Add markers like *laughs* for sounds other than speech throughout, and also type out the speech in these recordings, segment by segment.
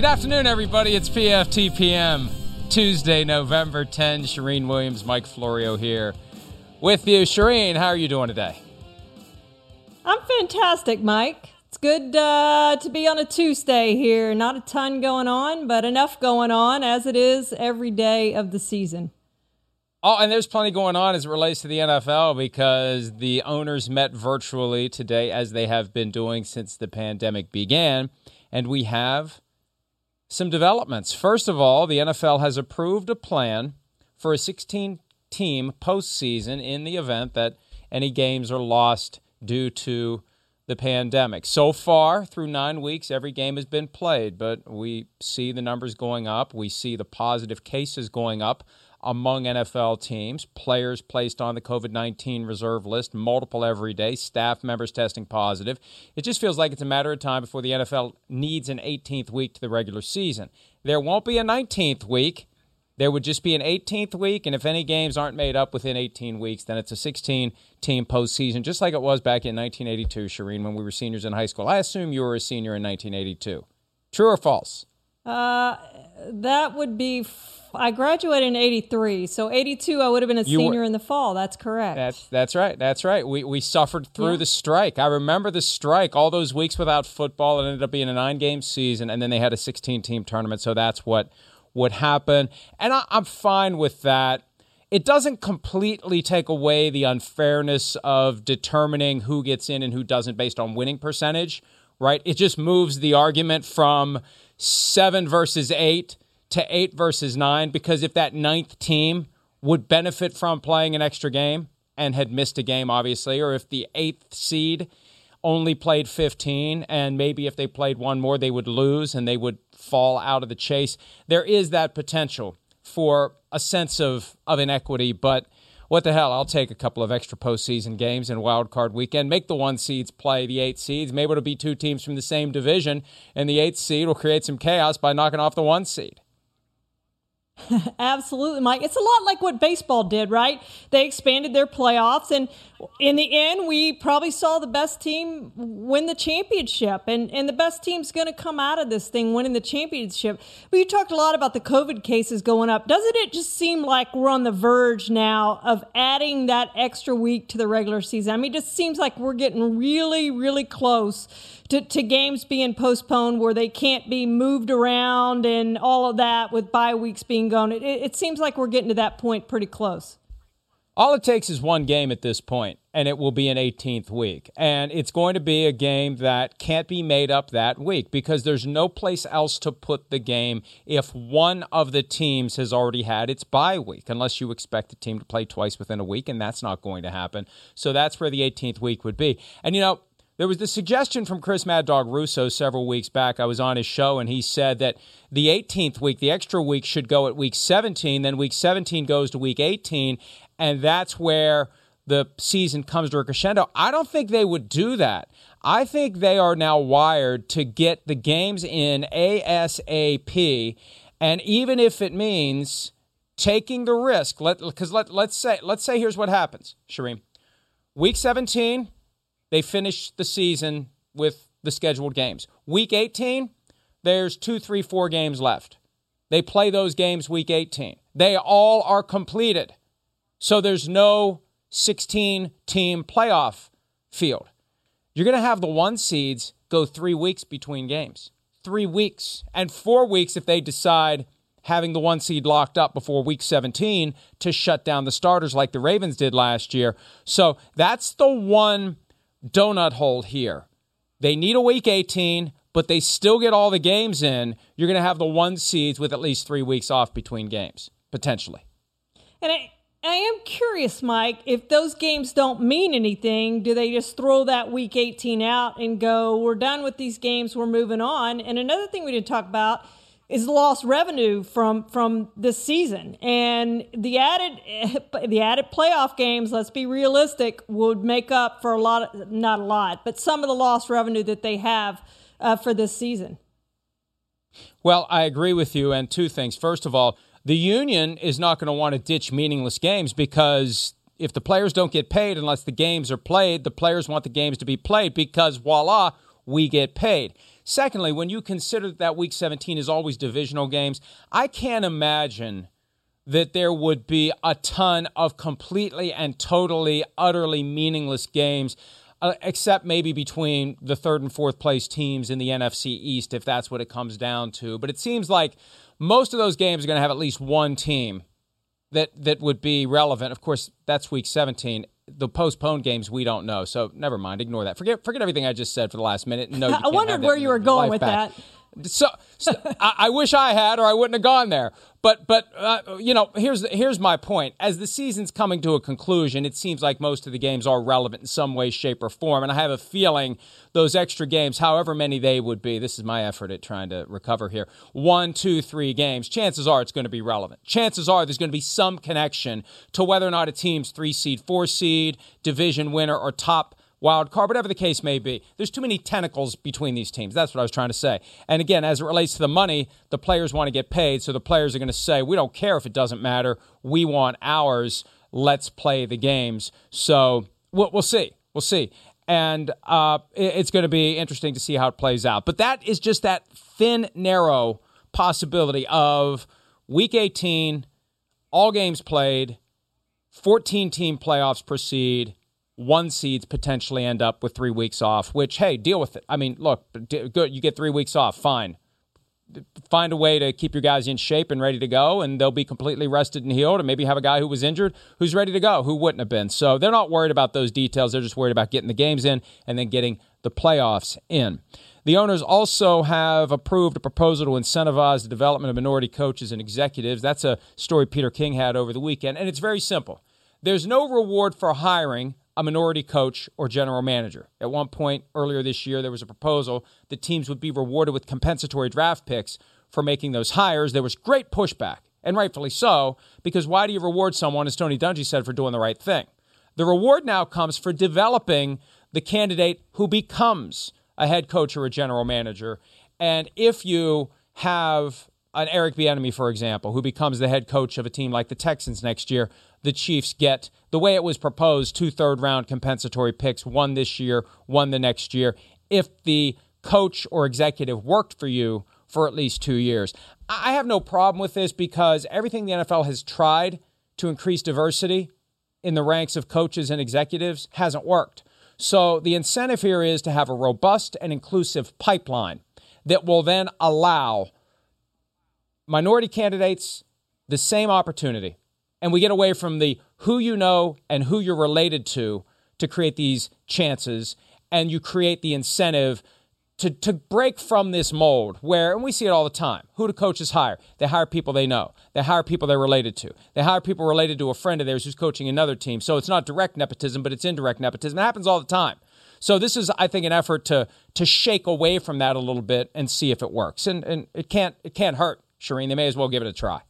Good afternoon, everybody. It's PFTPM, Tuesday, November 10. Charean Williams, Mike Florio here with you. Charean, how are you doing today? I'm fantastic, Mike. It's good uh, to be on a Tuesday here. Not a ton going on, but enough going on as it is every day of the season. Oh, and there's plenty going on as it relates to the NFL because the owners met virtually today, as they have been doing since the pandemic began. And we have some developments. First of all, the NFL has approved a plan for a 16 team postseason in the event that any games are lost due to the pandemic. So far, through nine weeks, every game has been played, but we see the numbers going up. We see the positive cases going up among NFL teams, players placed on the COVID 19 reserve list, multiple every day, staff members testing positive. It just feels like it's a matter of time before the NFL needs an 18th week to the regular season. There won't be a 19th week. There would just be an 18th week, and if any games aren't made up within 18 weeks, then it's a 16 team postseason, just like it was back in 1982, Charean, when we were seniors in high school. I assume you were a senior in 1982. True or false? Uh, that would be. F- I graduated in '83, so '82 I would have been a you senior were, in the fall. That's correct. That's that's right. That's right. We we suffered through yeah. the strike. I remember the strike. All those weeks without football. It ended up being a nine game season, and then they had a 16 team tournament. So that's what would happen, and I, I'm fine with that. It doesn't completely take away the unfairness of determining who gets in and who doesn't based on winning percentage, right? It just moves the argument from seven versus eight to eight versus nine because if that ninth team would benefit from playing an extra game and had missed a game, obviously, or if the eighth seed only played 15 and maybe if they played one more, they would lose and they would fall out of the chase. There is that potential for a sense of, of inequity, but what the hell? I'll take a couple of extra postseason games and wild card weekend. Make the one seeds play the eight seeds. Maybe it'll be two teams from the same division, and the eighth seed will create some chaos by knocking off the one seed. *laughs* Absolutely, Mike. It's a lot like what baseball did, right? They expanded their playoffs, and in the end, we probably saw the best team win the championship, and, and the best team's going to come out of this thing winning the championship. But you talked a lot about the COVID cases going up. Doesn't it just seem like we're on the verge now of adding that extra week to the regular season? I mean, it just seems like we're getting really, really close to, to games being postponed where they can't be moved around and all of that with bye weeks being gone. It, it seems like we're getting to that point pretty close. All it takes is one game at this point, and it will be an 18th week. And it's going to be a game that can't be made up that week because there's no place else to put the game if one of the teams has already had its bye week, unless you expect the team to play twice within a week, and that's not going to happen. So that's where the 18th week would be. And, you know, there was the suggestion from Chris Mad Dog Russo several weeks back. I was on his show, and he said that the 18th week, the extra week, should go at week 17. Then week 17 goes to week 18, and that's where the season comes to a crescendo. I don't think they would do that. I think they are now wired to get the games in ASAP, and even if it means taking the risk, because let let's say let's say here's what happens, Charean. Week 17, they finish the season with the scheduled games. Week 18, there's two, three, four games left. They play those games week 18. They all are completed. So there's no 16 team playoff field. You're going to have the one seeds go three weeks between games. Three weeks. And four weeks if they decide having the one seed locked up before week 17 to shut down the starters like the Ravens did last year. So that's the one donut hole here. They need a week 18, but they still get all the games in. You're going to have the one seeds with at least three weeks off between games, potentially. And I, I am curious, Mike, if those games don't mean anything, do they just throw that week 18 out and go, we're done with these games, we're moving on? And another thing we didn't talk about is lost revenue from from this season. And the added *laughs* the added playoff games let's be realistic would make up for a lot of, not a lot but some of the lost revenue that they have uh, for this season. Well i agree with you and two things. First of all the union is not going to want to ditch meaningless games because if the players don't get paid unless the games are played, the players want the games to be played because voila, we get paid. Secondly, when you consider that week 17 is always divisional games, I can't imagine that there would be a ton of completely and totally, utterly meaningless games. Uh, except maybe between the third and fourth place teams in the NFC East, if that's what it comes down to. But it seems like most of those games are going to have at least one team that that would be relevant. Of course, that's week 17. The postponed games we don't know, so never mind. Ignore that. Forget forget everything I just said for the last minute. No, *laughs* I wondered where you were going with back. that. So, so I, I, wish I had, or I wouldn't have gone there. But, but uh, you know, here's here's my point. As the season's coming to a conclusion, it seems like most of the games are relevant in some way, shape, or form. And I have a feeling those extra games, however many they would be, this is my effort at trying to recover here. One, two, three games. Chances are it's going to be relevant. Chances are there's going to be some connection to whether or not a team's three seed, four seed, division winner, or top wild card, whatever the case may be. There's too many tentacles between these teams. That's what I was trying to say. And again, as it relates to the money, the players want to get paid. So the players are going to say, we don't care if it doesn't matter. We want ours. Let's play the games. So we'll, we'll see. We'll see. And uh, it's going to be interesting to see how it plays out. But that is just that thin, narrow possibility of week 18, all games played, 14 team playoffs proceed one seeds potentially end up with three weeks off, which, hey, deal with it. I mean, look, good. You get three weeks off, fine. Find a way to keep your guys in shape and ready to go, and they'll be completely rested and healed. And maybe have a guy who was injured who's ready to go, who wouldn't have been. So they're not worried about those details. They're just worried about getting the games in and then getting the playoffs in. The owners also have approved a proposal to incentivize the development of minority coaches and executives. That's a story Peter King had over the weekend, and it's very simple. There's no reward for hiring a minority coach or general manager. At one point earlier this year, there was a proposal that teams would be rewarded with compensatory draft picks for making those hires. There was great pushback, and rightfully so, because why do you reward someone, as Tony Dungy said, for doing the right thing? The reward now comes for developing the candidate who becomes a head coach or a general manager. And if you have an Eric Bieniemy, for example, who becomes the head coach of a team like the Texans next year, the Chiefs get the way it was proposed two third round compensatory picks, one this year, one the next year, if the coach or executive worked for you for at least two years. I have no problem with this because everything the NFL has tried to increase diversity in the ranks of coaches and executives hasn't worked. So the incentive here is to have a robust and inclusive pipeline that will then allow minority candidates the same opportunity. And we get away from the who you know and who you're related to to create these chances. And you create the incentive to, to break from this mold where, and we see it all the time, who do coaches hire? They hire people they know. They hire people they're related to. They hire people related to a friend of theirs who's coaching another team. So it's not direct nepotism, but it's indirect nepotism. It happens all the time. So this is, I think, an effort to to shake away from that a little bit and see if it works. And and it can't it can't hurt. Charean, they may as well give it a try.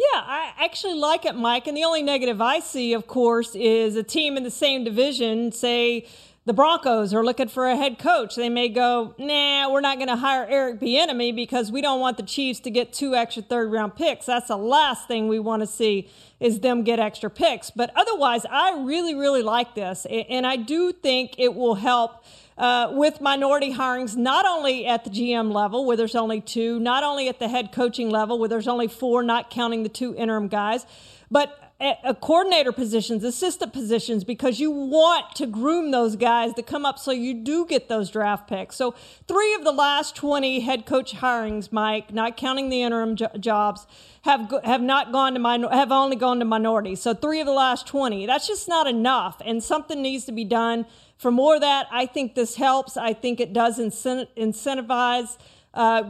Yeah, I actually like it, Mike. And the only negative I see, of course, is a team in the same division, say the Broncos are looking for a head coach. They may go, nah, we're not going to hire Eric Bieniemy because we don't want the Chiefs to get two extra third round picks. That's the last thing we want to see is them get extra picks. But otherwise, I really, really like this. And I do think it will help – uh, with minority hirings, not only at the GM level, where there's only two, not only at the head coaching level, where there's only four, not counting the two interim guys, but at coordinator positions, assistant positions, because you want to groom those guys to come up so you do get those draft picks. So, three of the last 20 head coach hirings, Mike, not counting the interim jo- jobs, have have not gone to minor, have only gone to minorities. So, three of the last 20. That's just not enough, and something needs to be done for more of that, I think this helps. I think it does incentivize uh,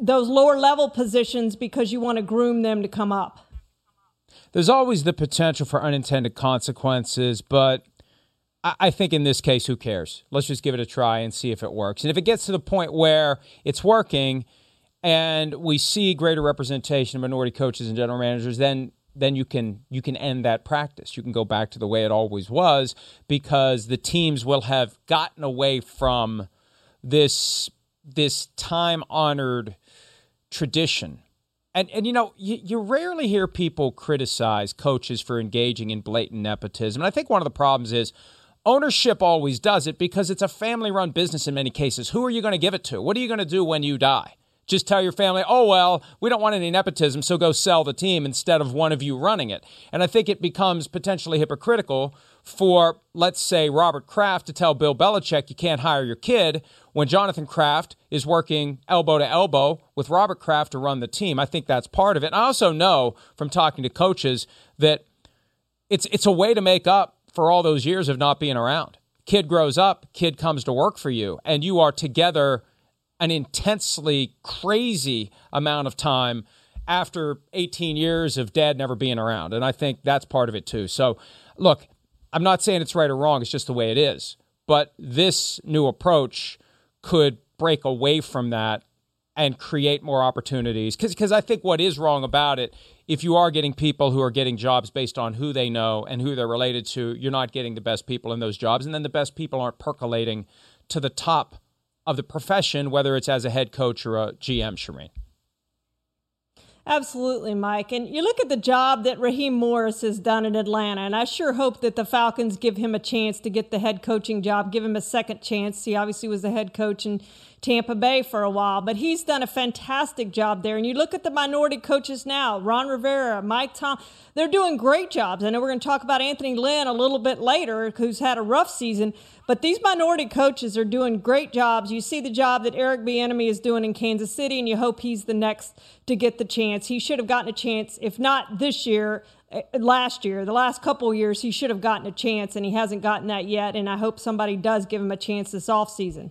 those lower level positions because you want to groom them to come up. There's always the potential for unintended consequences, but I think in this case, who cares? Let's just give it a try and see if it works. And if it gets to the point where it's working and we see greater representation of minority coaches and general managers, then then you can you can end that practice. You can go back to the way it always was because the teams will have gotten away from this this time honored tradition. And and you know you, you rarely hear people criticize coaches for engaging in blatant nepotism. And I think one of the problems is Ownership always does it because it's a family run business in many cases. Who are you going to give it to? What are you going to do when you die? Just tell your family, oh, well, we don't want any nepotism, so go sell the team instead of one of you running it. And I think it becomes potentially hypocritical for, let's say, Robert Kraft to tell Bill Belichick you can't hire your kid when Jonathan Kraft is working elbow to elbow with Robert Kraft to run the team. I think that's part of it. And I also know from talking to coaches that it's it's a way to make up for all those years of not being around. Kid grows up, kid comes to work for you, and you are together an intensely crazy amount of time after 18 years of dad never being around. And I think that's part of it too. So, look, I'm not saying it's right or wrong, it's just the way it is. But this new approach could break away from that and create more opportunities. Because I think what is wrong about it, if you are getting people who are getting jobs based on who they know and who they're related to, you're not getting the best people in those jobs. And then the best people aren't percolating to the top of the profession, whether it's as a head coach or a GM, Charean. Absolutely, Mike. And you look at the job that Raheem Morris has done in Atlanta, and I sure hope that the Falcons give him a chance to get the head coaching job, give him a second chance. He obviously was the head coach in Tampa Bay for a while, but he's done a fantastic job there. And you look at the minority coaches now, Ron Rivera, Mike Tom, they're doing great jobs. I know we're going to talk about Anthony Lynn a little bit later, who's had a rough season, but these minority coaches are doing great jobs. You see the job that Eric Bieniemy is doing in Kansas City, and you hope he's the next to get the chance. He should have gotten a chance, if not this year, eh, last year, the last couple years, he should have gotten a chance, and he hasn't gotten that yet. And I hope somebody does give him a chance this offseason.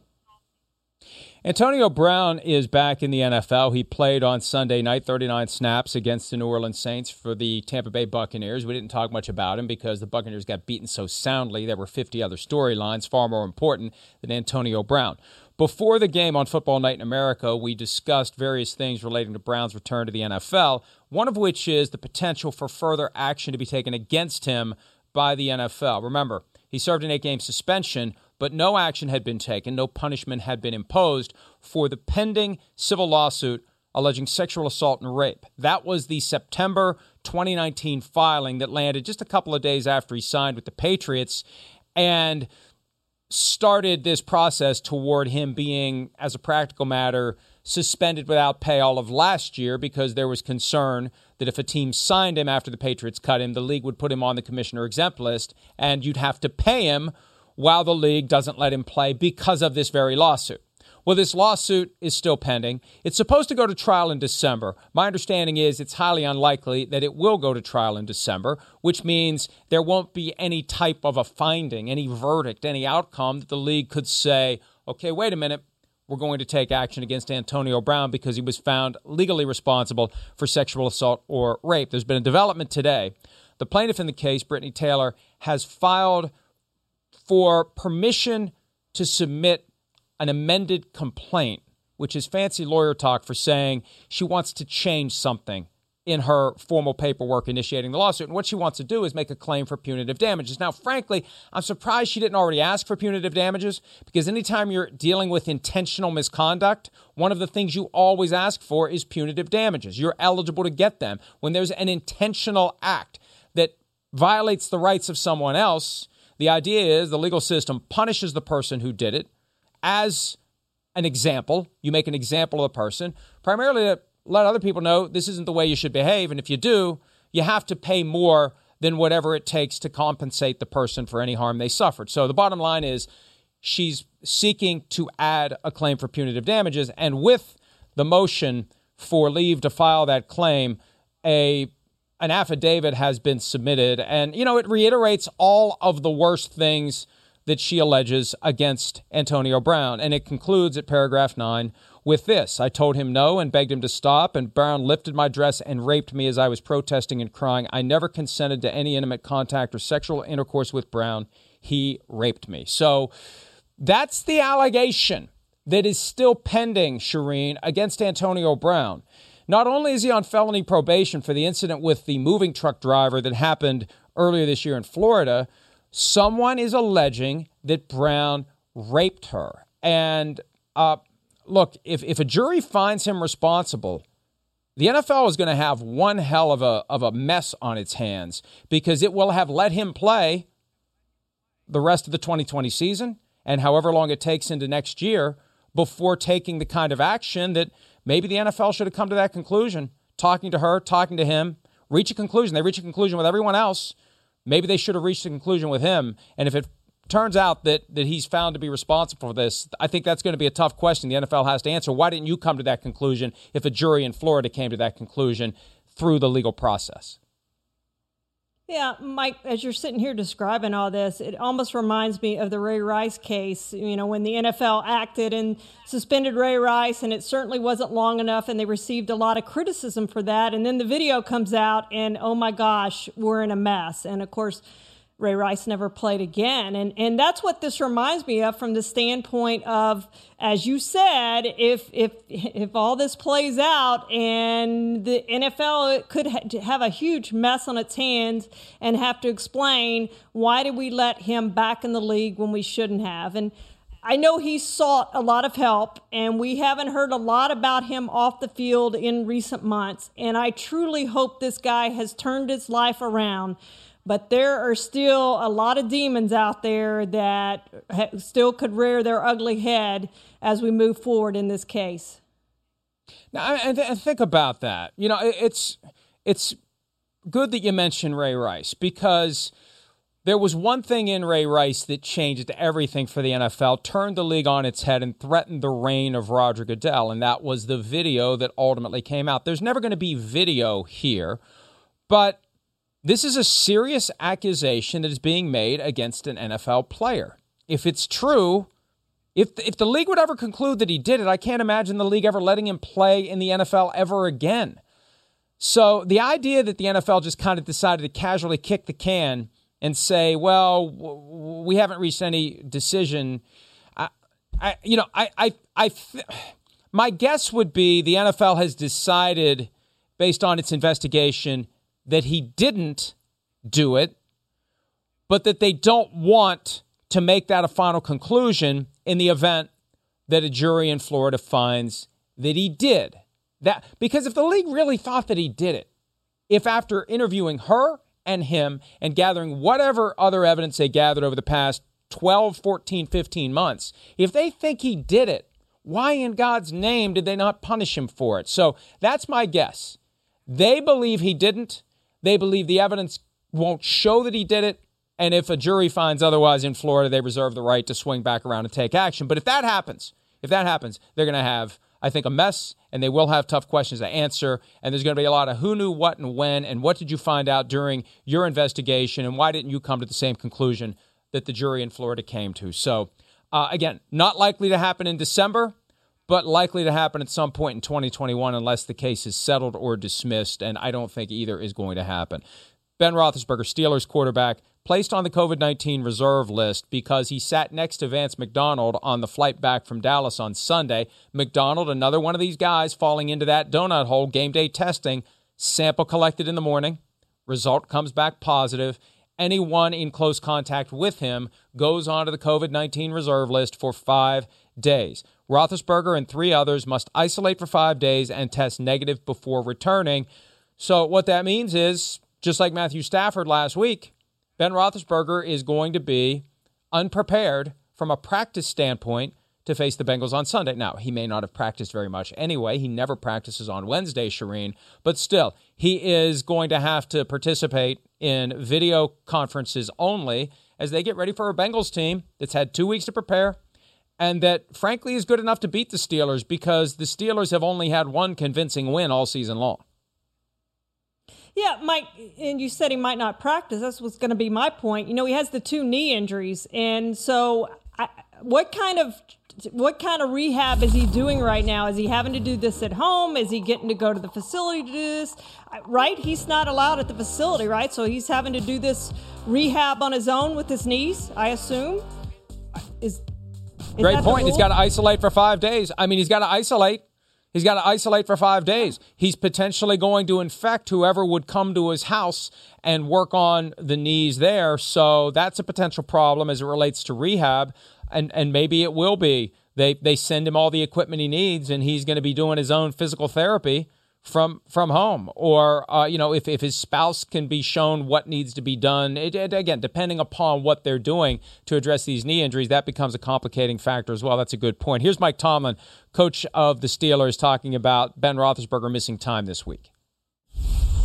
Antonio Brown is back in the NFL. He played on Sunday night, 39 snaps against the New Orleans Saints for the Tampa Bay Buccaneers. We didn't talk much about him because the Buccaneers got beaten so soundly. There were 50 other storylines far more important than Antonio Brown. Before the game on Football Night in America, we discussed various things relating to Brown's return to the NFL, one of which is the potential for further action to be taken against him by the NFL. Remember, he served an eight game suspension but no action had been taken, no punishment had been imposed for the pending civil lawsuit alleging sexual assault and rape. That was the September 2019 filing that landed just a couple of days after he signed with the Patriots and started this process toward him being, as a practical matter, suspended without pay all of last year because there was concern that if a team signed him after the Patriots cut him, the league would put him on the commissioner exempt list and you'd have to pay him while the league doesn't let him play because of this very lawsuit. Well, this lawsuit is still pending. It's supposed to go to trial in December. My understanding is it's highly unlikely that it will go to trial in December, which means there won't be any type of a finding, any verdict, any outcome that the league could say, okay, wait a minute, we're going to take action against Antonio Brown because he was found legally responsible for sexual assault or rape. There's been a development today. The plaintiff in the case, Brittany Taylor, has filed for permission to submit an amended complaint, which is fancy lawyer talk for saying she wants to change something in her formal paperwork initiating the lawsuit. And what she wants to do is make a claim for punitive damages. Now, frankly, I'm surprised she didn't already ask for punitive damages because anytime you're dealing with intentional misconduct, one of the things you always ask for is punitive damages. You're eligible to get them. When there's an intentional act that violates the rights of someone else, the idea is the legal system punishes the person who did it as an example. You make an example of the person, primarily to let other people know this isn't the way you should behave. And if you do, you have to pay more than whatever it takes to compensate the person for any harm they suffered. So the bottom line is she's seeking to add a claim for punitive damages. And with the motion for leave to file that claim, a an affidavit has been submitted, and you know it reiterates all of the worst things that she alleges against Antonio Brown, and it concludes at paragraph nine with this: "I told him no and begged him to stop, and Brown lifted my dress and raped me as I was protesting and crying. I never consented to any intimate contact or sexual intercourse with Brown. He raped me." So that's the allegation that is still pending, Charean, against Antonio Brown. Not only is he on felony probation for the incident with the moving truck driver that happened earlier this year in Florida, someone is alleging that Brown raped her. And uh, look, if, if a jury finds him responsible, the NFL is going to have one hell of a, of a mess on its hands because it will have let him play the rest of the 2020 season and however long it takes into next year before taking the kind of action that maybe the NFL should have come to that conclusion, talking to her, talking to him, reach a conclusion. They reach a conclusion with everyone else. Maybe they should have reached a conclusion with him. And if it turns out that that he's found to be responsible for this, I think that's going to be a tough question the NFL has to answer. Why didn't you come to that conclusion if a jury in Florida came to that conclusion through the legal process? Yeah, Mike, as you're sitting here describing all this, it almost reminds me of the Ray Rice case, you know, when the NFL acted and suspended Ray Rice, and it certainly wasn't long enough, and they received a lot of criticism for that. And then the video comes out, and oh my gosh, we're in a mess. And of course, Ray Rice never played again. And and that's what this reminds me of from the standpoint of, as you said, if if if all this plays out and the NFL could ha- have a huge mess on its hands and have to explain why did we let him back in the league when we shouldn't have. And I know he sought a lot of help, and we haven't heard a lot about him off the field in recent months. And I truly hope this guy has turned his life around but there are still a lot of demons out there that ha- still could rear their ugly head as we move forward in this case. Now, I, I think about that. You know, it, it's it's good that you mentioned Ray Rice because there was one thing in Ray Rice that changed everything for the NFL, turned the league on its head, and threatened the reign of Roger Goodell, and that was the video that ultimately came out. There's never going to be video here, but this is a serious accusation that is being made against an NFL player. If it's true, if if the league would ever conclude that he did it, I can't imagine the league ever letting him play in the NFL ever again. So the idea that the NFL just kind of decided to casually kick the can and say, "Well, we haven't reached any decision," I, I you know, I, I, I, th- my guess would be the NFL has decided, based on its investigation, that he didn't do it, but that they don't want to make that a final conclusion in the event that a jury in Florida finds that he did. That because if the league really thought that he did it, if after interviewing her and him and gathering whatever other evidence they gathered over the past 12, 14, 15 months, if they think he did it, why in God's name did they not punish him for it? So that's my guess. They believe he didn't. They believe the evidence won't show that he did it. And if a jury finds otherwise in Florida, they reserve the right to swing back around and take action. But if that happens, if that happens, they're going to have, I think, a mess and they will have tough questions to answer. And there's going to be a lot of who knew what and when and what did you find out during your investigation and why didn't you come to the same conclusion that the jury in Florida came to. So, uh, again, not likely to happen in December but likely to happen at some point in 2021 unless the case is settled or dismissed. And I don't think either is going to happen. Ben Roethlisberger, Steelers quarterback, placed on the COVID 19 reserve list because he sat next to Vance McDonald on the flight back from Dallas on Sunday. McDonald, another one of these guys falling into that donut hole, game day testing, sample collected in the morning, result comes back positive. Anyone in close contact with him goes onto the COVID 19 reserve list for five days. Roethlisberger and three others must isolate for five days and test negative before returning. So, what that means is, just like Matthew Stafford last week, Ben Roethlisberger is going to be unprepared from a practice standpoint to face the Bengals on Sunday. Now, he may not have practiced very much anyway. He never practices on Wednesday, Charean, but still, he is going to have to participate in video conferences only as they get ready for a Bengals team that's had two weeks to prepare and that frankly is good enough to beat the Steelers because the Steelers have only had one convincing win all season long. Yeah, Mike, and you said he might not practice. That's what's going to be my point. You know, he has the two knee injuries, and so I, what kind of what kind of rehab is he doing right now? Is he having to do this at home? Is he getting to go to the facility to do this? Right? He's not allowed at the facility, right? So he's having to do this rehab on his own with his knees, I assume. Is Great point. He's got to isolate for five days. I mean, he's got to isolate. He's got to isolate for five days. He's potentially going to infect whoever would come to his house and work on the knees there. So that's a potential problem as it relates to rehab. And, and maybe it will be. They, they send him all the equipment he needs and he's going to be doing his own physical therapy from from home or uh, you know if, if his spouse can be shown what needs to be done. It, it, again depending upon what they're doing to address these knee injuries that becomes a complicating factor as well. That's a good point. Here's mike tomlin coach of the steelers talking about ben roethlisberger missing time this week.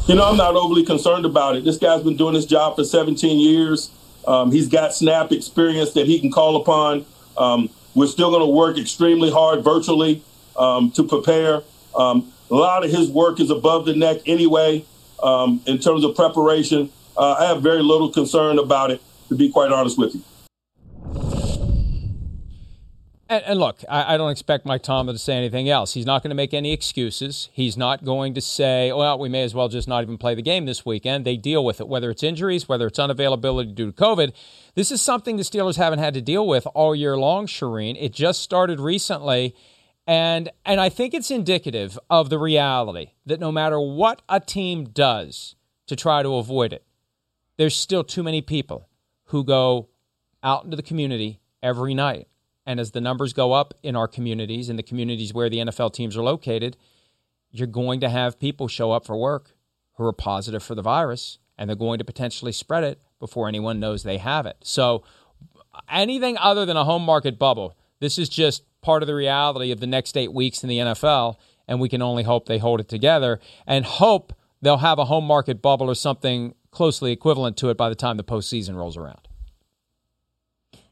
You know i'm not overly concerned about it. This guy's been doing his job for 17 years. Um, he's got snap experience that he can call upon. Um, we're still going to work extremely hard virtually um, to prepare. Um, a lot of his work is above the neck anyway, um, in terms of preparation. Uh, I have very little concern about it, to be quite honest with you. And, and, look, I, I, don't expect Mike Tomlin to say anything else. He's not going to make any excuses. He's not going to say, well, we may as well just not even play the game this weekend. They deal with it, whether it's injuries, whether it's unavailability due to COVID. This is something the Steelers haven't had to deal with all year long, Charean. It just started recently. And and I think it's indicative of the reality that no matter what a team does to try to avoid it, there's still too many people who go out into the community every night. And as the numbers go up in our communities, in the communities where the NFL teams are located, you're going to have people show up for work who are positive for the virus, and they're going to potentially spread it before anyone knows they have it. So, anything other than a home market bubble, this is just part of the reality of the next eight weeks in the NFL, and we can only hope they hold it together and hope they'll have a home market bubble or something closely equivalent to it by the time the postseason rolls around.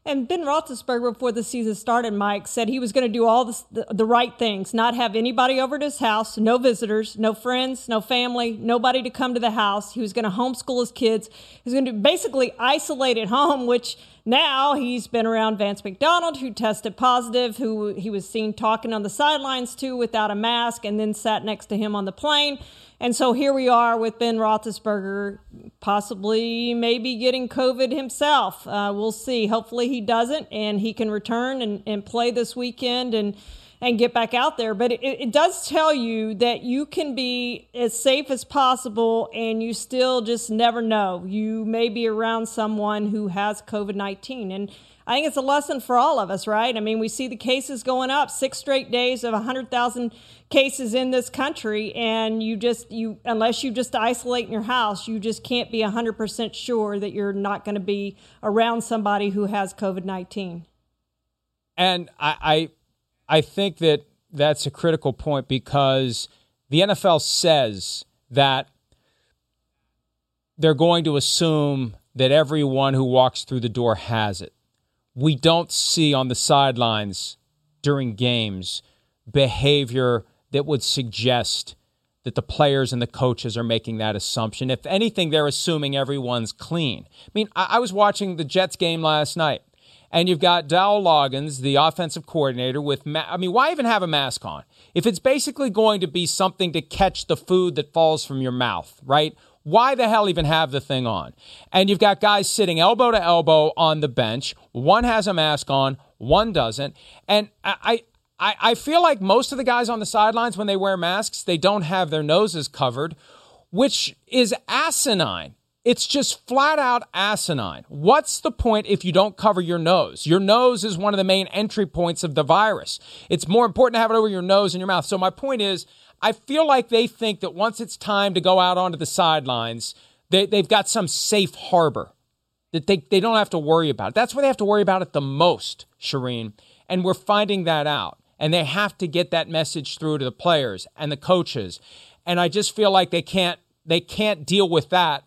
And Ben Roethlisberger, before the season started, Mike said he was going to do all the, the, right things, not have anybody over to his house, no visitors, no friends, no family, nobody to come to the house. He was going to homeschool his kids. He was going to basically isolate at home, which now he's been around Vance McDonald, who tested positive, who he was seen talking on the sidelines to without a mask, and then sat next to him on the plane. And so here we are with Ben Roethlisberger, possibly maybe getting COVID himself. Uh, we'll see. Hopefully he doesn't, and he can return and, and play this weekend and and get back out there. But it, it does tell you that you can be as safe as possible, and you still just never know. You may be around someone who has COVID nineteen, and I think it's a lesson for all of us, right? I mean, we see the cases going up, six straight days of 100,000 cases in this country, and you just, you, unless you just isolate in your house, you just can't be 100% sure that you're not going to be around somebody who has COVID 19. And I, I, I think that that's a critical point because the NFL says that they're going to assume that everyone who walks through the door has it we don't see on the sidelines during games behavior that would suggest that the players and the coaches are making that assumption. If anything, they're assuming everyone's clean. I mean, I, I was watching the Jets game last night, and you've got Dowell Loggins, the offensive coordinator, with ma- I mean, why even have a mask on? If it's basically going to be something to catch the food that falls from your mouth, right? Why the hell even have the thing on? And you've got guys sitting elbow to elbow on the bench. One has a mask on, one doesn't. And I, I, I feel like most of the guys on the sidelines, when they wear masks, they don't have their noses covered, which is asinine. It's just flat out asinine. What's the point if you don't cover your nose? Your nose is one of the main entry points of the virus. It's more important to have it over your nose and your mouth. So, my point is, I feel like they think that once it's time to go out onto the sidelines, they, they've got some safe harbor that they, they don't have to worry about. That's where they have to worry about it the most, Charean. And we're finding that out. And they have to get that message through to the players and the coaches. And I just feel like they can't they can't deal with that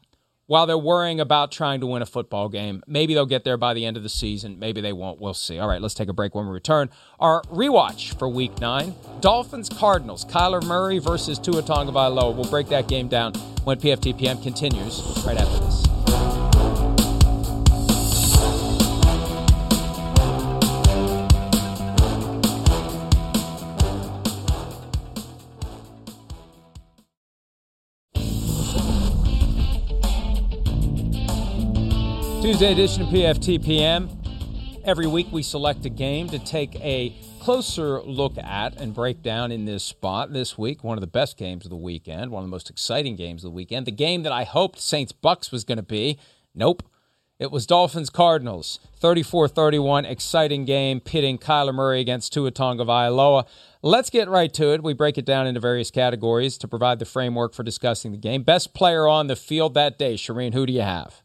while they're worrying about trying to win a football game. Maybe they'll get there by the end of the season. Maybe they won't. We'll see. All right, let's take a break when we return. Our rewatch for week nine Dolphins Cardinals, Kyler Murray versus Tua Tagovailoa. We'll break that game down when PFTPM continues right after this. Tuesday edition of PFTPM. Every week we select a game to take a closer look at and break down in this spot. This week, one of the best games of the weekend, one of the most exciting games of the weekend. The game that I hoped Saints Bucks was going to be. Nope. It was Dolphins Cardinals, 34 31, exciting game pitting Kyler Murray against Tua Tagovailoa. Let's get right to it. We break it down into various categories to provide the framework for discussing the game. Best player on the field that day, Charean, who do you have?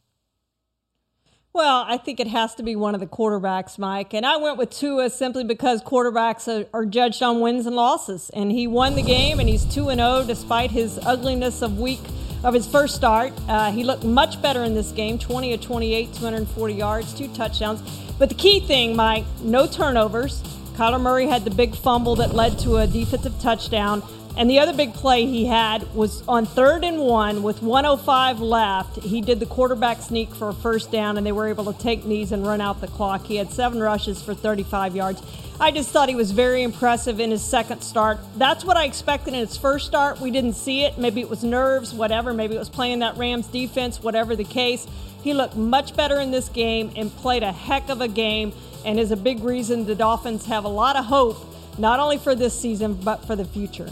Well, I think it has to be one of the quarterbacks, Mike. And I went with Tua simply because quarterbacks are, are judged on wins and losses. And he won the game, and he's 2 0 despite his ugliness of week of his first start. Uh, he looked much better in this game 20 of 28, 240 yards, two touchdowns. But the key thing, Mike, no turnovers. Kyler Murray had the big fumble that led to a defensive touchdown. And the other big play he had was on third and one with 105 left. He did the quarterback sneak for a first down, and they were able to take knees and run out the clock. He had seven rushes for 35 yards. I just thought he was very impressive in his second start. That's what I expected in his first start. We didn't see it. Maybe it was nerves, whatever. Maybe it was playing that Rams defense, whatever the case. He looked much better in this game and played a heck of a game, and is a big reason the Dolphins have a lot of hope, not only for this season, but for the future.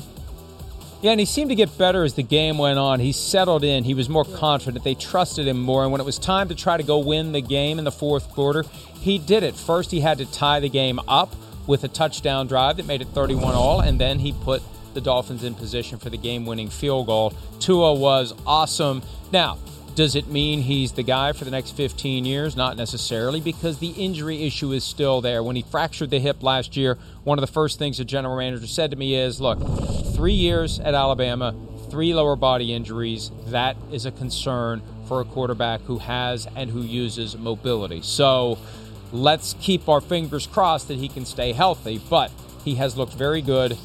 Yeah, and he seemed to get better as the game went on. He settled in. He was more confident. They trusted him more. And when it was time to try to go win the game in the fourth quarter, he did it. First, he had to tie the game up with a touchdown drive that made it 31 all, and then he put the Dolphins in position for the game winning field goal. Tua was awesome. Now, does it mean he's the guy for the next 15 years? Not necessarily, because the injury issue is still there. When he fractured the hip last year, one of the first things the general manager said to me is look, three years at Alabama, three lower body injuries, that is a concern for a quarterback who has and who uses mobility. So let's keep our fingers crossed that he can stay healthy. But he has looked very good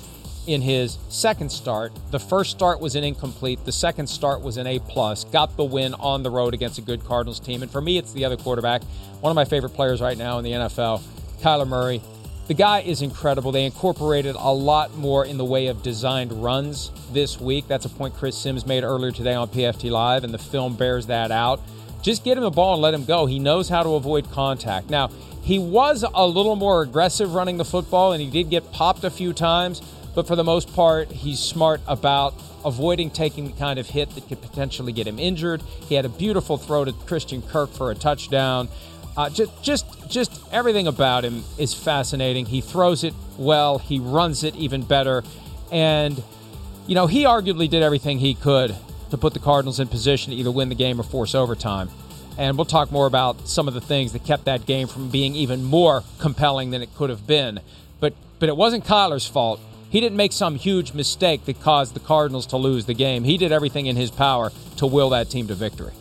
in his second start. The first start was an incomplete. The second start was an A plus. Got the win on the road against a good Cardinals team. And for me, it's the other quarterback. One of my favorite players right now in the NFL, Kyler Murray. The guy is incredible. They incorporated a lot more in the way of designed runs this week. That's a point Chris Sims made earlier today on PFT Live, and the film bears that out. Just get him the ball and let him go. He knows how to avoid contact. Now, he was a little more aggressive running the football, and he did get popped a few times but for the most part, he's smart about avoiding taking the kind of hit that could potentially get him injured. He had a beautiful throw to Christian Kirk for a touchdown. Uh, just, just, just everything about him is fascinating. He throws it well. He runs it even better, and you know he arguably did everything he could to put the Cardinals in position to either win the game or force overtime. And we'll talk more about some of the things that kept that game from being even more compelling than it could have been. But, but it wasn't Kyler's fault. He didn't make some huge mistake that caused the Cardinals to lose the game. He did everything in his power to will that team to victory.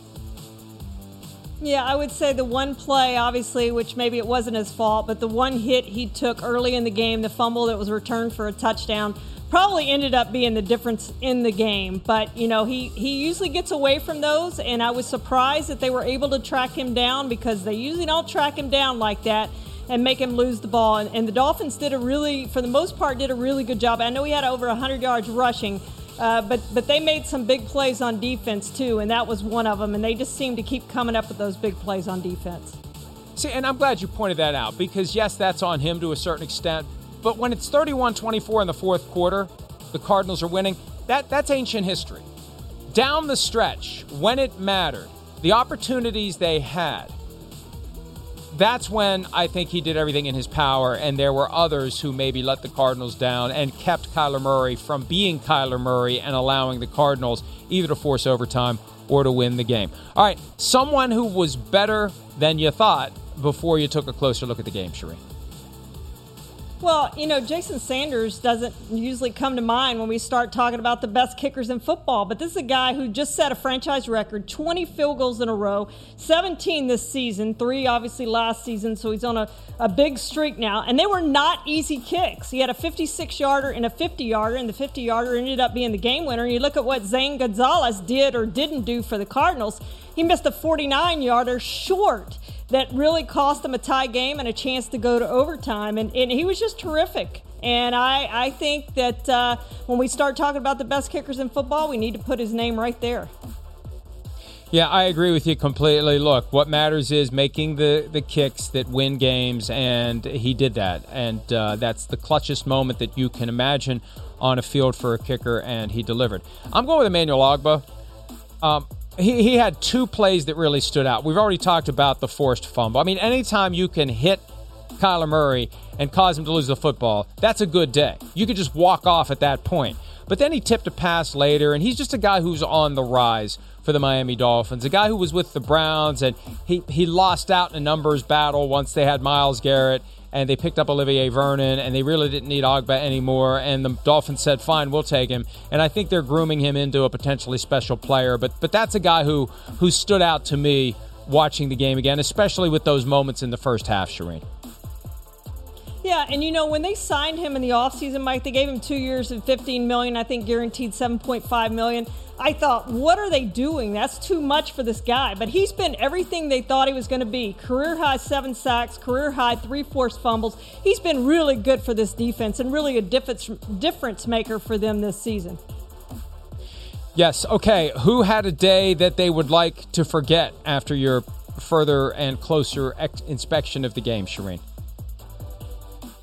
Yeah, I would say the one play, obviously, which maybe it wasn't his fault, but the one hit he took early in the game, the fumble that was returned for a touchdown, probably ended up being the difference in the game. But, you know, he, he usually gets away from those, and I was surprised that they were able to track him down because they usually don't track him down like that and make him lose the ball. And, and, the Dolphins did a really, for the most part, did a really good job. I know he had over 100 yards rushing, uh, but but they made some big plays on defense too, and that was one of them. And they just seemed to keep coming up with those big plays on defense. See, and I'm glad you pointed that out because yes, that's on him to a certain extent. But when it's 31-24 in the fourth quarter, the Cardinals are winning. That that's ancient history. Down the stretch, when it mattered, the opportunities they had that's when I think he did everything in his power, and there were others who maybe let the Cardinals down and kept Kyler Murray from being Kyler Murray and allowing the Cardinals either to force overtime or to win the game. All right, someone who was better than you thought before you took a closer look at the game, Charean. Well, you know, Jason Sanders doesn't usually come to mind when we start talking about the best kickers in football, but this is a guy who just set a franchise record 20 field goals in a row, 17 this season, three obviously last season, so he's on a, a big streak now. And they were not easy kicks. He had a 56 yarder and a 50 yarder, and the 50 yarder ended up being the game winner. And you look at what Zane Gonzalez did or didn't do for the Cardinals, he missed a 49 yarder short that really cost them a tie game and a chance to go to overtime. And, and he was just terrific. And I, I think that uh, when we start talking about the best kickers in football, we need to put his name right there. Yeah, I agree with you completely. Look, what matters is making the, the kicks that win games, and he did that. And uh, that's the clutchest moment that you can imagine on a field for a kicker, and he delivered. I'm going with Emmanuel Ogbah. Um, he, he had two plays that really stood out. We've already talked about the forced fumble. I mean, anytime you can hit Kyler Murray and cause him to lose the football, that's a good day. You could just walk off at that point. But then he tipped a pass later, and he's just a guy who's on the rise for the Miami Dolphins. A guy who was with the Browns, and he, he lost out in a numbers battle once they had Myles Garrett and they picked up Olivier Vernon, and they really didn't need Ogbah anymore. And the Dolphins said, "Fine, we'll take him." And I think they're grooming him into a potentially special player. But but that's a guy who who stood out to me watching the game again, especially with those moments in the first half, Charean. Yeah, and you know when they signed him in the offseason, Mike, they gave him two years and 15 million. I think guaranteed 7.5 million. I thought, what are they doing? That's too much for this guy. But he's been everything they thought he was going to be. Career high seven sacks, career high three forced fumbles. He's been really good for this defense and really a difference difference maker for them this season. Yes. Okay. Who had a day that they would like to forget after your further and closer ex- inspection of the game, Charean?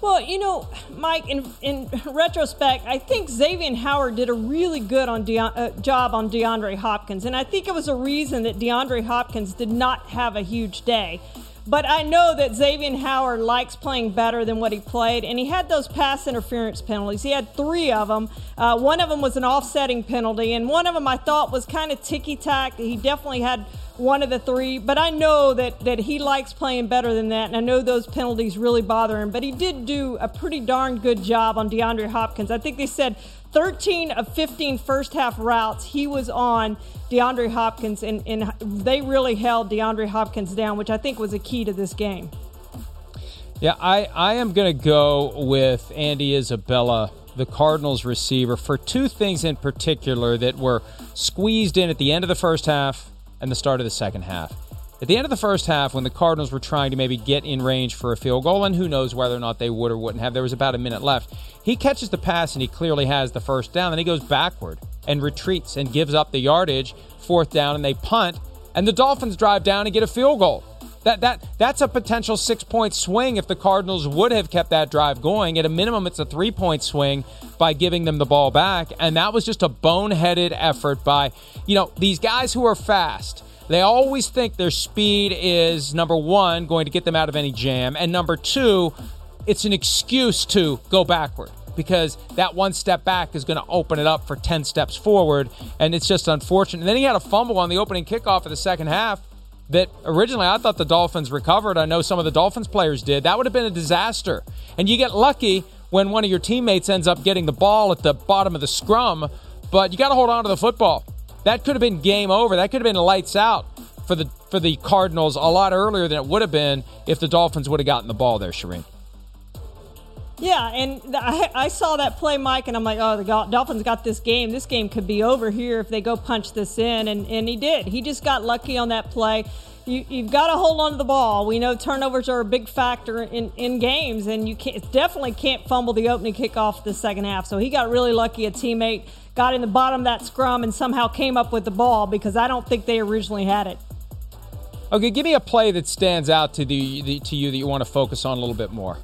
Well, you know, Mike, in, in retrospect, I think Xavien Howard did a really good on De- uh, job on DeAndre Hopkins. And I think it was a reason that DeAndre Hopkins did not have a huge day. But I know that Xavien Howard likes playing better than what he played, and he had those pass interference penalties. He had three of them. Uh, one of them was an offsetting penalty, and one of them I thought was kind of ticky tack. He definitely had one of the three, but I know that, that he likes playing better than that, and I know those penalties really bother him. But he did do a pretty darn good job on DeAndre Hopkins. I think they said 13 of 15 first half routes he was on DeAndre Hopkins, and, and they really held DeAndre Hopkins down, which I think was a key to this game. Yeah, I, I am going to go with Andy Isabella, the Cardinals receiver, for two things in particular that were squeezed in at the end of the first half and the start of the second half. At the end of the first half, when the Cardinals were trying to maybe get in range for a field goal, and who knows whether or not they would or wouldn't have, there was about a minute left. He catches the pass and he clearly has the first down. Then he goes backward and retreats and gives up the yardage, fourth down, and they punt. And the Dolphins drive down and get a field goal. That that that's a potential six point swing if the Cardinals would have kept that drive going. At a minimum, it's a three point swing by giving them the ball back, and that was just a boneheaded effort by you know these guys who are fast. They always think their speed is number one going to get them out of any jam, and number two, it's an excuse to go backward because that one step back is going to open it up for 10 steps forward. And it's just unfortunate. And then he had a fumble on the opening kickoff of the second half that originally I thought the Dolphins recovered. I know some of the Dolphins players did. That would have been a disaster. And you get lucky when one of your teammates ends up getting the ball at the bottom of the scrum, but you got to hold on to the football. That could have been game over. That could have been lights out for the for the Cardinals a lot earlier than it would have been if the Dolphins would have gotten the ball there, Charean. Yeah, and I, I, saw that play, Mike, and I'm like, oh, the Dolphins got this game. This game could be over here if they go punch this in, and, and he did. He just got lucky on that play. You, you've got to hold on to the ball. We know turnovers are a big factor in, in games, and you can't, definitely can't fumble the opening kickoff the second half. So he got really lucky. A teammate got in the bottom of that scrum and somehow came up with the ball because I don't think they originally had it. Okay, give me a play that stands out to the, the to you that you want to focus on a little bit more.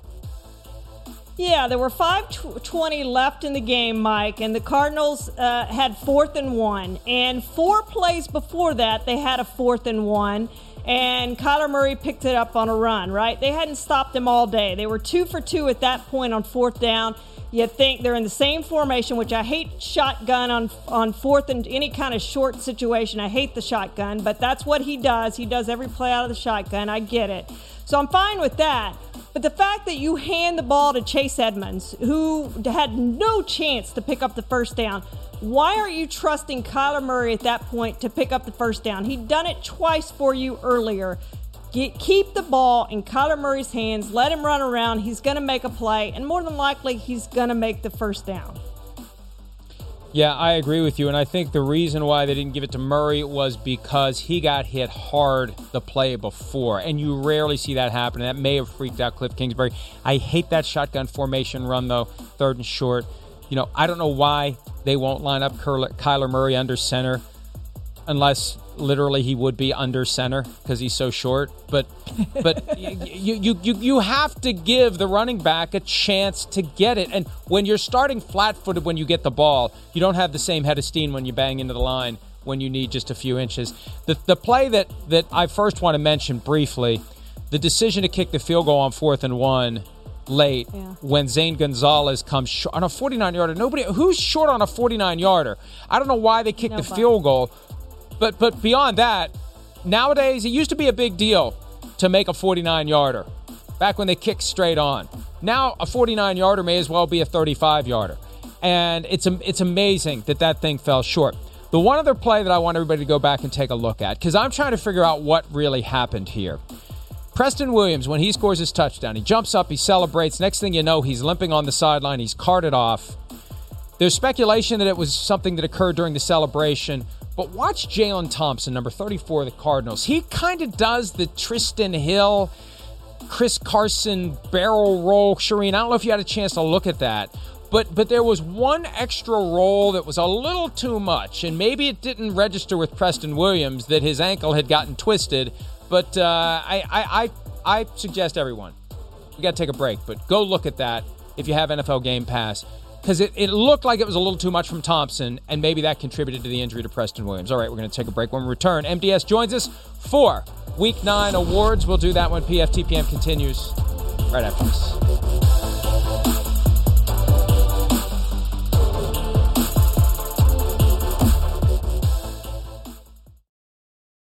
Yeah, there were 5:20 left in the game, Mike, and the Cardinals uh, had fourth and one. And four plays before that, they had a fourth and one, and Kyler Murray picked it up on a run. Right? They hadn't stopped him all day. They were two for two at that point on fourth down. You think they're in the same formation, which I hate shotgun on on fourth and any kind of short situation. I hate the shotgun, but that's what he does. He does every play out of the shotgun. I get it. So I'm fine with that. But the fact that you hand the ball to Chase Edmonds, who had no chance to pick up the first down, why aren't you trusting Kyler Murray at that point to pick up the first down? He'd done it twice for you earlier. Get, keep the ball in Kyler Murray's hands, let him run around. He's going to make a play, and more than likely, he's going to make the first down. Yeah, I agree with you. And I think the reason why they didn't give it to Murray was because he got hit hard the play before. And you rarely see that happen. That may have freaked out Cliff Kingsbury. I hate that shotgun formation run, though, third and short. You know, I don't know why they won't line up Kyler Murray under center unless literally he would be under center because he's so short. But but *laughs* you, you you you have to give the running back a chance to get it. And when you're starting flat footed when you get the ball, you don't have the same head of steam when you bang into the line when you need just a few inches. The, the play that, that I first want to mention briefly, the decision to kick the field goal on fourth and one late yeah. when Zane Gonzalez comes short on a 49 yarder. Nobody who's short on a 49 yarder. I don't know why they kicked Nobody. the field goal, but but beyond that, nowadays it used to be a big deal to make a 49 yarder. Back when they kicked straight on. Now a 49 yarder may as well be a 35 yarder, and it's it's amazing that that thing fell short. The one other play that I want everybody to go back and take a look at, because I'm trying to figure out what really happened here. Preston Williams, when he scores his touchdown, he jumps up, he celebrates. Next thing you know, he's limping on the sideline, he's carted off. There's speculation that it was something that occurred during the celebration, but watch Jalen Thompson, number 34 of the Cardinals. He kind of does the Tristan Hill, Chris Carson barrel roll. Charean, I don't know if you had a chance to look at that, but but there was one extra roll that was a little too much, and maybe it didn't register with Preston Williams that his ankle had gotten twisted. But uh, I, I, I, I suggest everyone, we got to take a break, but go look at that if you have NFL Game Pass. Because it, it looked like it was a little too much from Thompson, and maybe that contributed to the injury to Preston Williams. All right, we're going to take a break. When we return, MDS joins us for Week 9 awards. We'll do that when PFTPM continues right after this.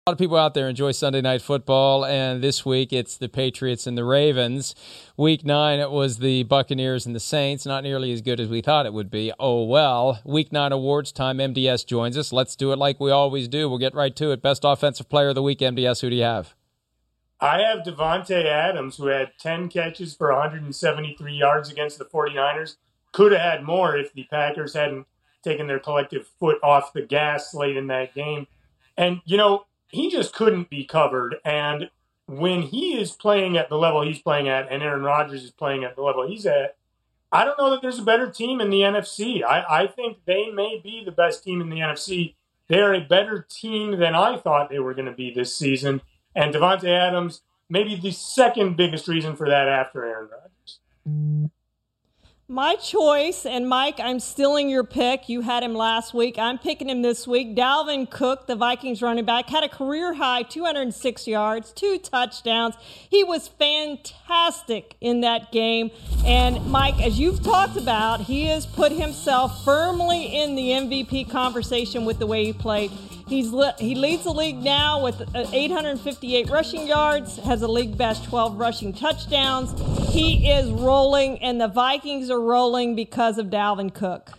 A lot of people out there enjoy Sunday night football, and this week it's the Patriots and the Ravens. Week nine, it was the Buccaneers and the Saints. Not nearly as good as we thought it would be. Oh well. Week nine awards time. MDS joins us. Let's do it like we always do. We'll get right to it. Best offensive player of the week, MDS. Who do you have? I have Davante Adams, who had 10 catches for 173 yards against the 49ers. Could have had more if the Packers hadn't taken their collective foot off the gas late in that game. And, you know, he just couldn't be covered. And when he is playing at the level he's playing at, and Aaron Rodgers is playing at the level he's at, I don't know that there's a better team in the NFC. I, I think they may be the best team in the NFC. They're a better team than I thought they were going to be this season. And Davante Adams, maybe the second biggest reason for that after Aaron Rodgers. My choice, and Mike, I'm stealing your pick. You had him last week. I'm picking him this week. Dalvin Cook, the Vikings running back, had a career high 206 yards, two touchdowns. He was fantastic in that game. And Mike, as you've talked about, he has put himself firmly in the MVP conversation with the way he played. He's he leads the league now with uh, 858 rushing yards, has a league best 12 rushing touchdowns. He is rolling, and the Vikings are rolling because of Dalvin Cook.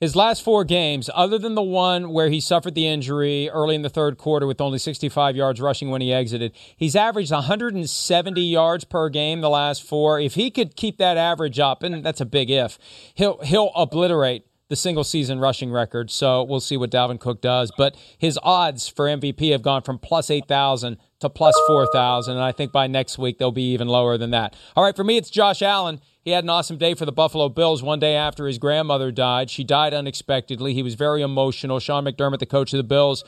His last four games, other than the one where he suffered the injury early in the third quarter with only 65 yards rushing when he exited, he's averaged 170 yards per game the last four. If he could keep that average up, and that's a big if, he'll he'll obliterate the single season rushing record. So we'll see what Dalvin Cook does. But his odds for MVP have gone from plus 8,000 to plus 4,000. And I think by next week, they'll be even lower than that. All right, for me, it's Josh Allen. He had an awesome day for the Buffalo Bills one day after his grandmother died. She died unexpectedly. He was very emotional. Sean McDermott, the coach of the Bills,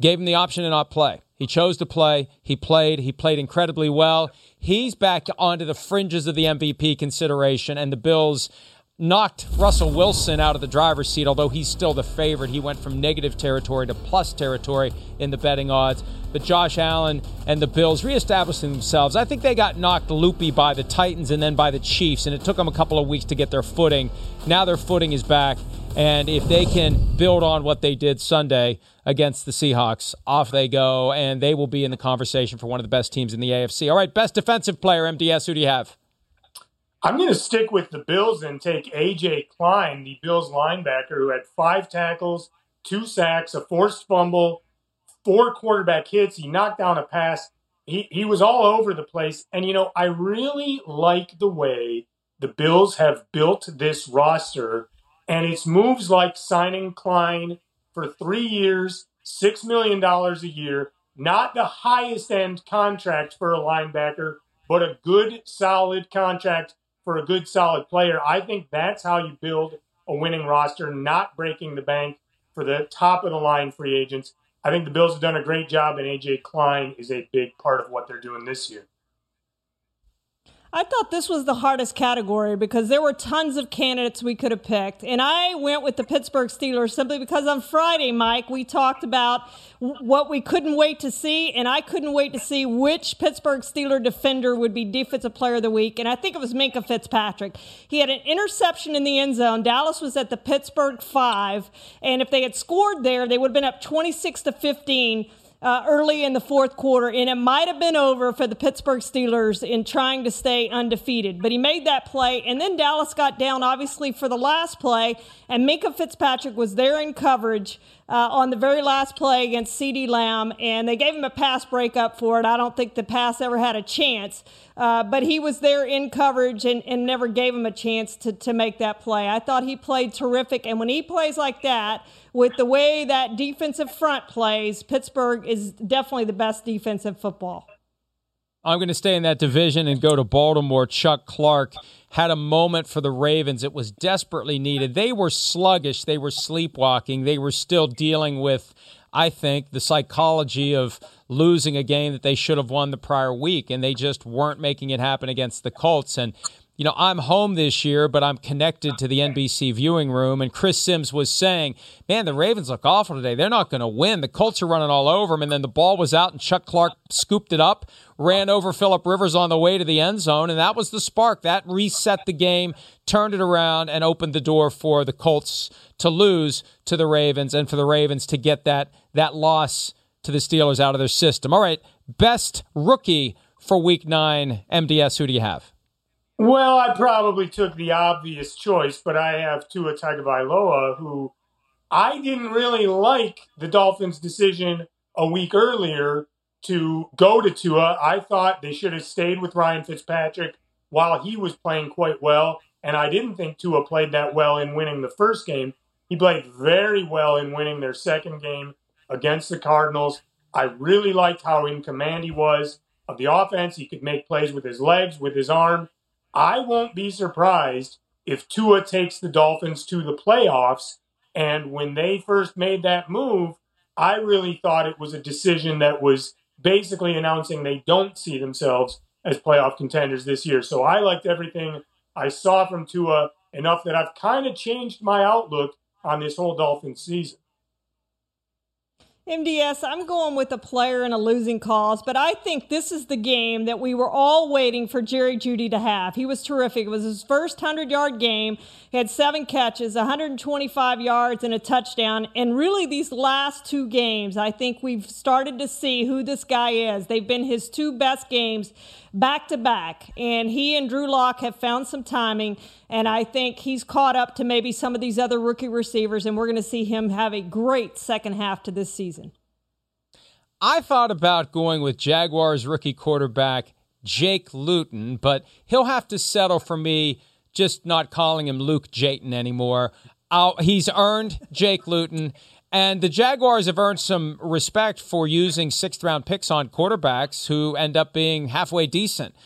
gave him the option to not play. He chose to play. He played. He played incredibly well. He's back onto the fringes of the MVP consideration, and the Bills knocked Russell Wilson out of the driver's seat, although he's still the favorite. He went from negative territory to plus territory in the betting odds. But Josh Allen and the Bills reestablishing themselves. I think they got knocked loopy by the Titans and then by the Chiefs, and it took them a couple of weeks to get their footing. Now their footing is back. And if they can build on what they did Sunday against the Seahawks, off they go, and they will be in the conversation for one of the best teams in the AFC. All right, best defensive player, MDS, who do you have? I'm going to stick with the Bills and take AJ Klein, the Bills linebacker, who had five tackles, two sacks, a forced fumble, four quarterback hits. He knocked down a pass. He, he was all over the place. And, you know, I really like the way the Bills have built this roster. And it's moves like signing Klein for three years, $6 million a year, not the highest end contract for a linebacker, but a good, solid contract for a good, solid player. I think that's how you build a winning roster, not breaking the bank for the top of the line free agents. I think the Bills have done a great job, and AJ Klein is a big part of what they're doing this year. I thought this was the hardest category because there were tons of candidates we could have picked. And I went with the Pittsburgh Steelers simply because on Friday, Mike, we talked about what we couldn't wait to see. And I couldn't wait to see which Pittsburgh Steeler defender would be Defensive Player of the Week. And I think it was Minkah Fitzpatrick. He had an interception in the end zone. Dallas was at the Pittsburgh five. And if they had scored there, they would have been up 26 to 15 uh, early in the fourth quarter, and it might have been over for the Pittsburgh Steelers in trying to stay undefeated. But he made that play, and then Dallas got down, obviously, for the last play, and Minkah Fitzpatrick was there in coverage uh, on the very last play against CeeDee Lamb, and they gave him a pass breakup for it. I don't think the pass ever had a chance, uh, but he was there in coverage and, and never gave him a chance to, to make that play. I thought he played terrific, and when he plays like that, with the way that defensive front plays, Pittsburgh is definitely the best defensive football. I'm going to stay in that division and go to Baltimore. Chuck Clark had a moment for the Ravens. It was desperately needed. They were sluggish, they were sleepwalking, they were still dealing with, I think, the psychology of losing a game that they should have won the prior week, and they just weren't making it happen against the Colts. And you know, I'm home this year, but I'm connected to the NBC viewing room. And Chris Sims was saying, man, the Ravens look awful today. They're not going to win. The Colts are running all over them. And then the ball was out, and Chuck Clark scooped it up, ran over Philip Rivers on the way to the end zone. And that was the spark. That reset the game, turned it around, and opened the door for the Colts to lose to the Ravens and for the Ravens to get that, that loss to the Steelers out of their system. All right, best rookie for week nine. MDS, who do you have? Well, I probably took the obvious choice, but I have Tua Tagovailoa, who I didn't really like the Dolphins' decision a week earlier to go to Tua. I thought they should have stayed with Ryan Fitzpatrick while he was playing quite well, and I didn't think Tua played that well in winning the first game. He played very well in winning their second game against the Cardinals. I really liked how in command he was of the offense. He could make plays with his legs, with his arm. I won't be surprised if Tua takes the Dolphins to the playoffs. And when they first made that move, I really thought it was a decision that was basically announcing they don't see themselves as playoff contenders this year. So I liked everything I saw from Tua enough that I've kind of changed my outlook on this whole Dolphins season. MDS, I'm going with a player in a losing cause, but I think this is the game that we were all waiting for Jerry Jeudy to have. He was terrific. It was his first 100 yard game. He had seven catches, 125 yards, and a touchdown. And really, these last two games, I think we've started to see who this guy is. They've been his two best games back to back. And he and Drew Lock have found some timing. And I think he's caught up to maybe some of these other rookie receivers. And we're going to see him have a great second half to this season. I thought about going with Jaguars rookie quarterback Jake Luton, but he'll have to settle for me just not calling him Luke Jayton anymore. I'll, he's earned Jake Luton. And the Jaguars have earned some respect for using sixth round picks on quarterbacks who end up being halfway decent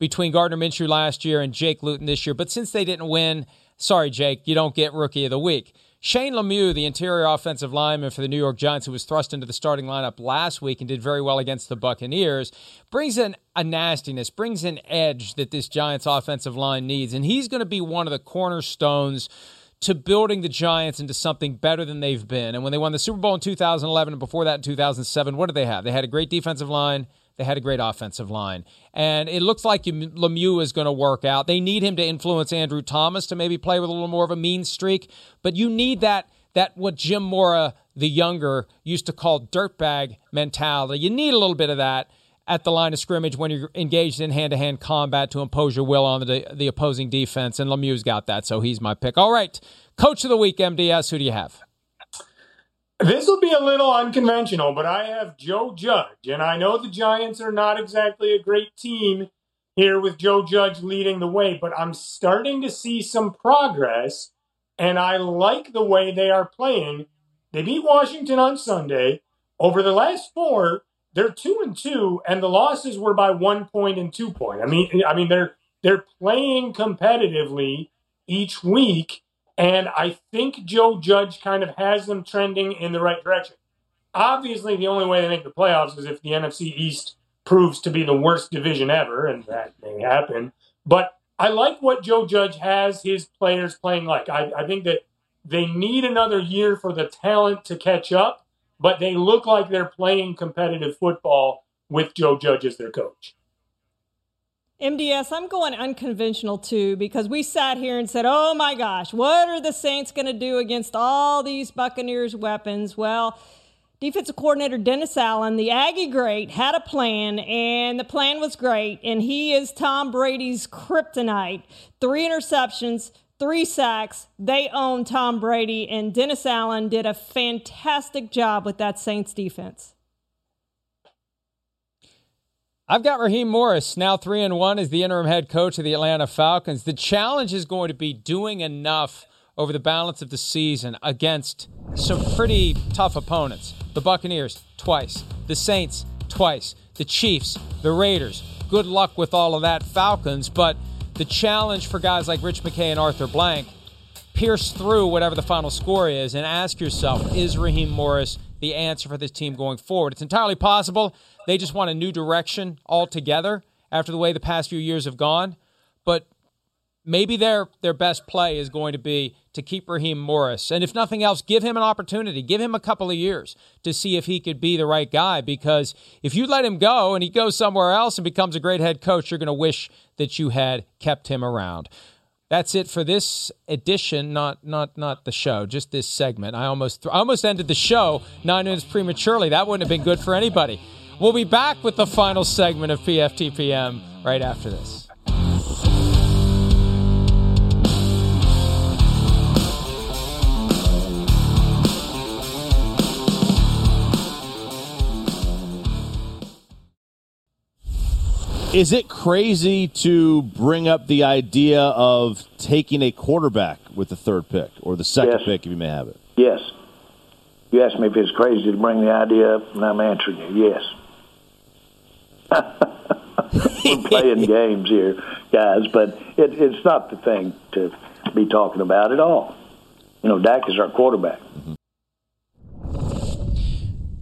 between Gardner Minshew last year and Jake Luton this year. But since they didn't win, sorry, Jake, you don't get rookie of the week. Shane Lemieux, the interior offensive lineman for the New York Giants, who was thrust into the starting lineup last week and did very well against the Buccaneers, brings in a nastiness, brings an edge that this Giants offensive line needs. And he's going to be one of the cornerstones to building the Giants into something better than they've been. And when they won the Super Bowl in 2011 and before that in 2007, what did they have? They had a great defensive line. They had a great offensive line. And it looks like Lemieux is going to work out. They need him to influence Andrew Thomas to maybe play with a little more of a mean streak. But you need that, that what Jim Mora, the younger, used to call dirtbag mentality. You need a little bit of that at the line of scrimmage when you're engaged in hand to hand combat to impose your will on the, the opposing defense. And Lemieux's got that, so he's my pick. All right. Coach of the week, MDS, who do you have? This will be a little unconventional, but I have Joe Judge. And I know the Giants are not exactly a great team here with Joe Judge leading the way, but I'm starting to see some progress. And I like the way they are playing. They beat Washington on Sunday. Over the last four, they're two and two, and the losses were by one point and two point. I mean, I mean they're they're playing competitively each week, and I think Joe Judge kind of has them trending in the right direction. Obviously, the only way they make the playoffs is if the NFC East proves to be the worst division ever, and that may happen. But I like what Joe Judge has his players playing like. I, I think that they need another year for the talent to catch up, but they look like they're playing competitive football with Joe Judge as their coach. MDS, I'm going unconventional too because we sat here and said, oh my gosh, what are the Saints going to do against all these Buccaneers weapons? Well, defensive coordinator Dennis Allen, the Aggie great, had a plan, and the plan was great. And he is Tom Brady's kryptonite. Three interceptions, three sacks. They own Tom Brady, and Dennis Allen did a fantastic job with that Saints defense. I've got Raheem Morris now three and one as the interim head coach of the Atlanta Falcons. The challenge is going to be doing enough over the balance of the season against some pretty tough opponents. The Buccaneers twice, the Saints twice, the Chiefs, the Raiders. Good luck with all of that, Falcons. But the challenge for guys like Rich McKay and Arthur Blank pierce through whatever the final score is and ask yourself, is Raheem Morris the answer for this team going forward? It's entirely possible they just want a new direction altogether after the way the past few years have gone. But maybe their their best play is going to be to keep Raheem Morris. And if nothing else, give him an opportunity. Give him a couple of years to see if he could be the right guy. Because if you let him go and he goes somewhere else and becomes a great head coach, you're going to wish that you had kept him around. That's it for this edition, not not not the show, just this segment. I almost I almost ended the show nine minutes prematurely. That wouldn't have been good for anybody. We'll be back with the final segment of PFTPM right after this. Is it crazy to bring up the idea of taking a quarterback with the third pick or the second Yes. pick if you may have it? Yes. You asked me if it's crazy to bring the idea up, and I'm answering you. Yes. *laughs* We're playing *laughs* games here, guys, but it, it's not the thing to be talking about at all. You know, Dak is our quarterback.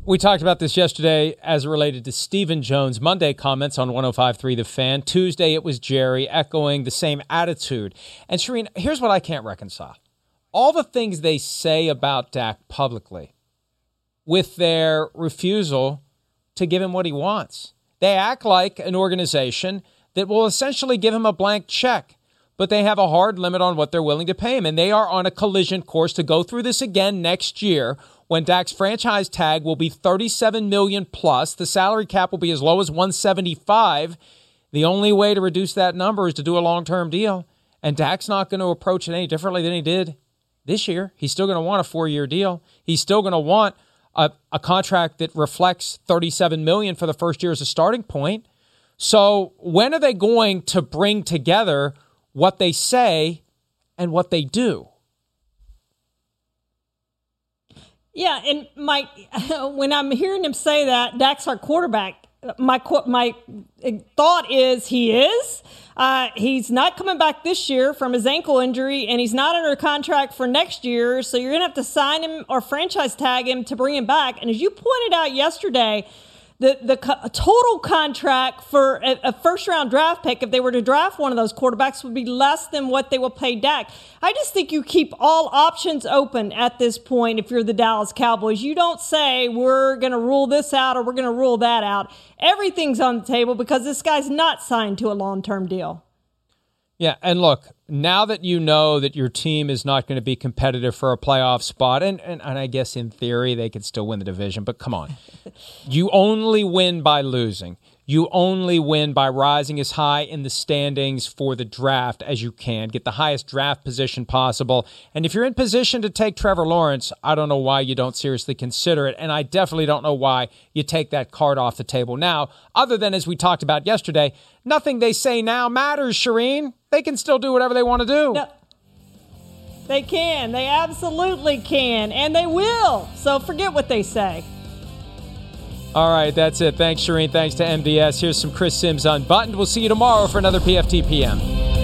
We talked about this yesterday as related to Stephen Jones' Monday comments on 105.3 The Fan. Tuesday, it was Jerry echoing the same attitude. And Charean, here's what I can't reconcile. All the things they say about Dak publicly with their refusal to give him what he wants. They act like an organization that will essentially give him a blank check, but they have a hard limit on what they're willing to pay him. And they are on a collision course to go through this again next year when Dak's franchise tag will be 37 million plus. The salary cap will be as low as 175. The only way to reduce that number is to do a long-term deal. And Dak's not going to approach it any differently than he did this year. He's still going to want a four-year deal. He's still going to want a, a contract that reflects 37 million for the first year as a starting point. So when are they going to bring together what they say and what they do? Yeah, and my *laughs* when I'm hearing him say that Dak's our quarterback, my my thought is he is. Uh, he's not coming back this year from his ankle injury, and he's not under contract for next year. So you're gonna have to sign him or franchise tag him to bring him back. And as you pointed out yesterday, the the co- total contract for a, a first round draft pick, if they were to draft one of those quarterbacks, would be less than what they will pay Dak. I just think you keep all options open at this point. If you're the Dallas Cowboys, you don't say we're going to rule this out or we're going to rule that out. Everything's on the table because this guy's not signed to a long term deal. Yeah, and look, now that you know that your team is not going to be competitive for a playoff spot, and, and, and I guess in theory they could still win the division, but come on. *laughs* you only win by losing. You only win by rising as high in the standings for the draft as you can. Get the highest draft position possible. And if you're in position to take Trevor Lawrence, I don't know why you don't seriously consider it. And I definitely don't know why you take that card off the table now, other than as we talked about yesterday, nothing they say now matters, Charean. They can still do whatever they want to do. No, they can. They absolutely can. And they will. So forget what they say. All right, that's it. Thanks, Charean. Thanks to MDS. Here's some Chris Sims unbuttoned. We'll see you tomorrow for another PFT PM.